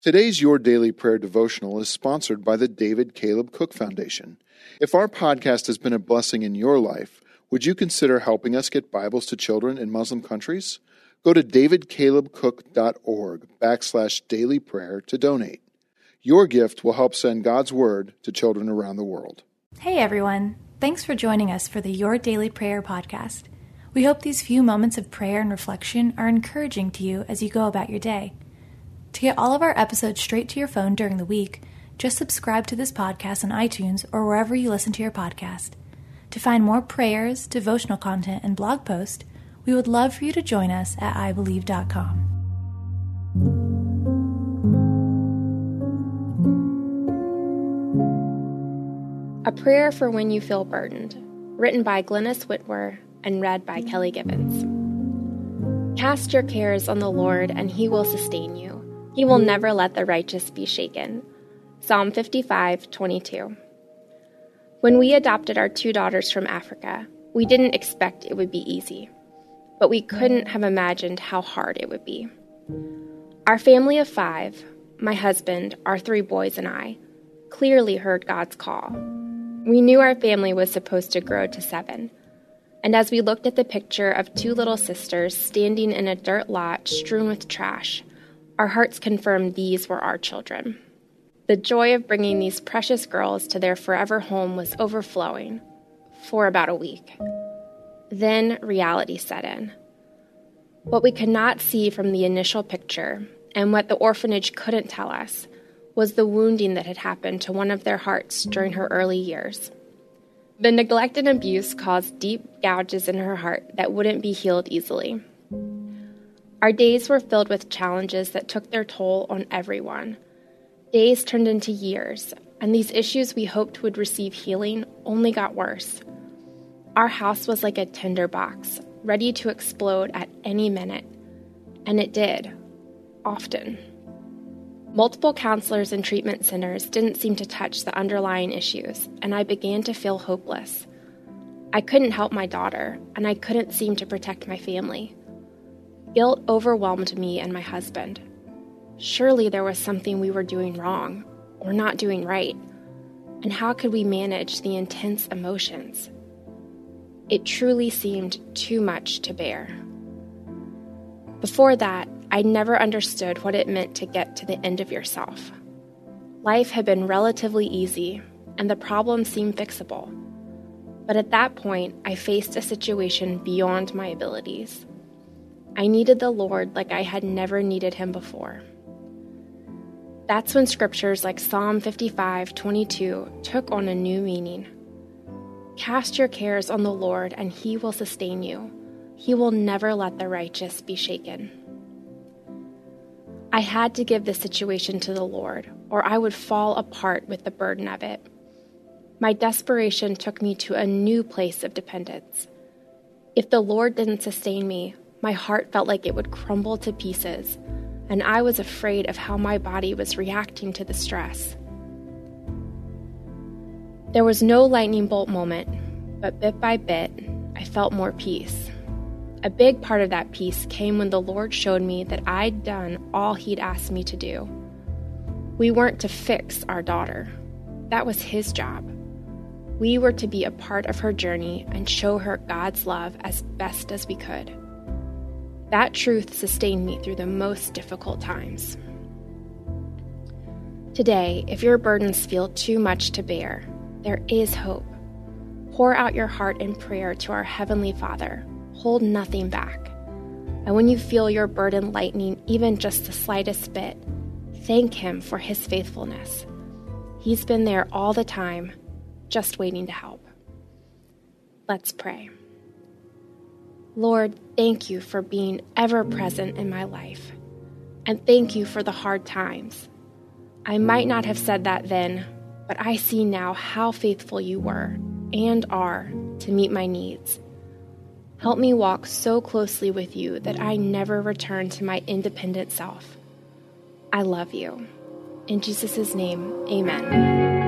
Today's Your Daily Prayer devotional is sponsored by the David Caleb Cook Foundation. If our podcast has been a blessing in your life, would you consider helping us get Bibles to children in Muslim countries? Go to davidcalebcook.org backslash daily prayer to donate. Your gift will help send God's Word to children around the world. Hey everyone, thanks for joining us for the Your Daily Prayer podcast. We hope these few moments of prayer and reflection are encouraging to you as you go about your day. To get all of our episodes straight to your phone during the week, just subscribe to this podcast on iTunes or wherever you listen to your podcast. To find more prayers, devotional content, and blog posts, we would love for you to join us at ibelieve.com. A Prayer for When You Feel Burdened, written by Glynnis Whitwer and read by Kelly Gibbons. Cast your cares on the Lord, and he will sustain you. He will mm-hmm. never let the righteous be shaken. Psalm 55 22. When we adopted our two daughters from Africa, we didn't expect it would be easy, but we couldn't have imagined how hard it would be. Our family of five, my husband, our three boys, and I, clearly heard God's call. We knew our family was supposed to grow to seven. And as we looked at the picture of two little sisters standing in a dirt lot strewn with trash, our hearts confirmed these were our children. The joy of bringing these precious girls to their forever home was overflowing for about a week. Then reality set in. What we could not see from the initial picture, and what the orphanage couldn't tell us, was the wounding that had happened to one of their hearts during her early years. The neglect and abuse caused deep gouges in her heart that wouldn't be healed easily. Our days were filled with challenges that took their toll on everyone. Days turned into years, and these issues we hoped would receive healing only got worse. Our house was like a tinderbox, ready to explode at any minute. And it did, often. Multiple counselors and treatment centers didn't seem to touch the underlying issues, and I began to feel hopeless. I couldn't help my daughter, and I couldn't seem to protect my family. Guilt overwhelmed me and my husband. Surely there was something we were doing wrong or not doing right. And how could we manage the intense emotions? It truly seemed too much to bear. Before that, I never understood what it meant to get to the end of yourself. Life had been relatively easy, and the problems seemed fixable. But at that point, I faced a situation beyond my abilities. I needed the Lord like I had never needed him before. That's when scriptures like Psalm 55 22 took on a new meaning. Cast your cares on the Lord, and he will sustain you. He will never let the righteous be shaken. I had to give this situation to the Lord, or I would fall apart with the burden of it. My desperation took me to a new place of dependence. If the Lord didn't sustain me, my heart felt like it would crumble to pieces, and I was afraid of how my body was reacting to the stress. There was no lightning bolt moment, but bit by bit, I felt more peace. A big part of that peace came when the Lord showed me that I'd done all He'd asked me to do. We weren't to fix our daughter, that was His job. We were to be a part of her journey and show her God's love as best as we could. That truth sustained me through the most difficult times. Today, if your burdens feel too much to bear, there is hope. Pour out your heart in prayer to our Heavenly Father. Hold nothing back. And when you feel your burden lightening even just the slightest bit, thank Him for His faithfulness. He's been there all the time, just waiting to help. Let's pray. Lord, thank you for being ever present in my life. And thank you for the hard times. I might not have said that then, but I see now how faithful you were and are to meet my needs. Help me walk so closely with you that I never return to my independent self. I love you. In Jesus' name, amen.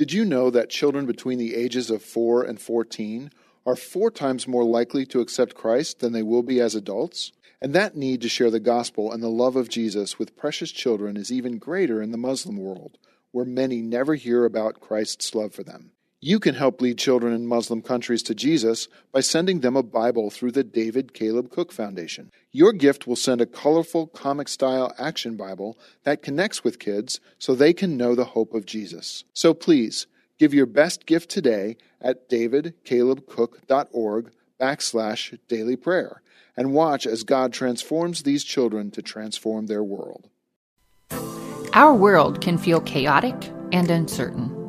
Did you know that children between the ages of 4 and 14 are four times more likely to accept Christ than they will be as adults? And that need to share the gospel and the love of Jesus with precious children is even greater in the Muslim world, where many never hear about Christ's love for them. You can help lead children in Muslim countries to Jesus by sending them a Bible through the David Caleb Cook Foundation. Your gift will send a colorful comic style action Bible that connects with kids so they can know the hope of Jesus. So please, give your best gift today at davidcalebcook.org backslash daily prayer and watch as God transforms these children to transform their world. Our world can feel chaotic and uncertain.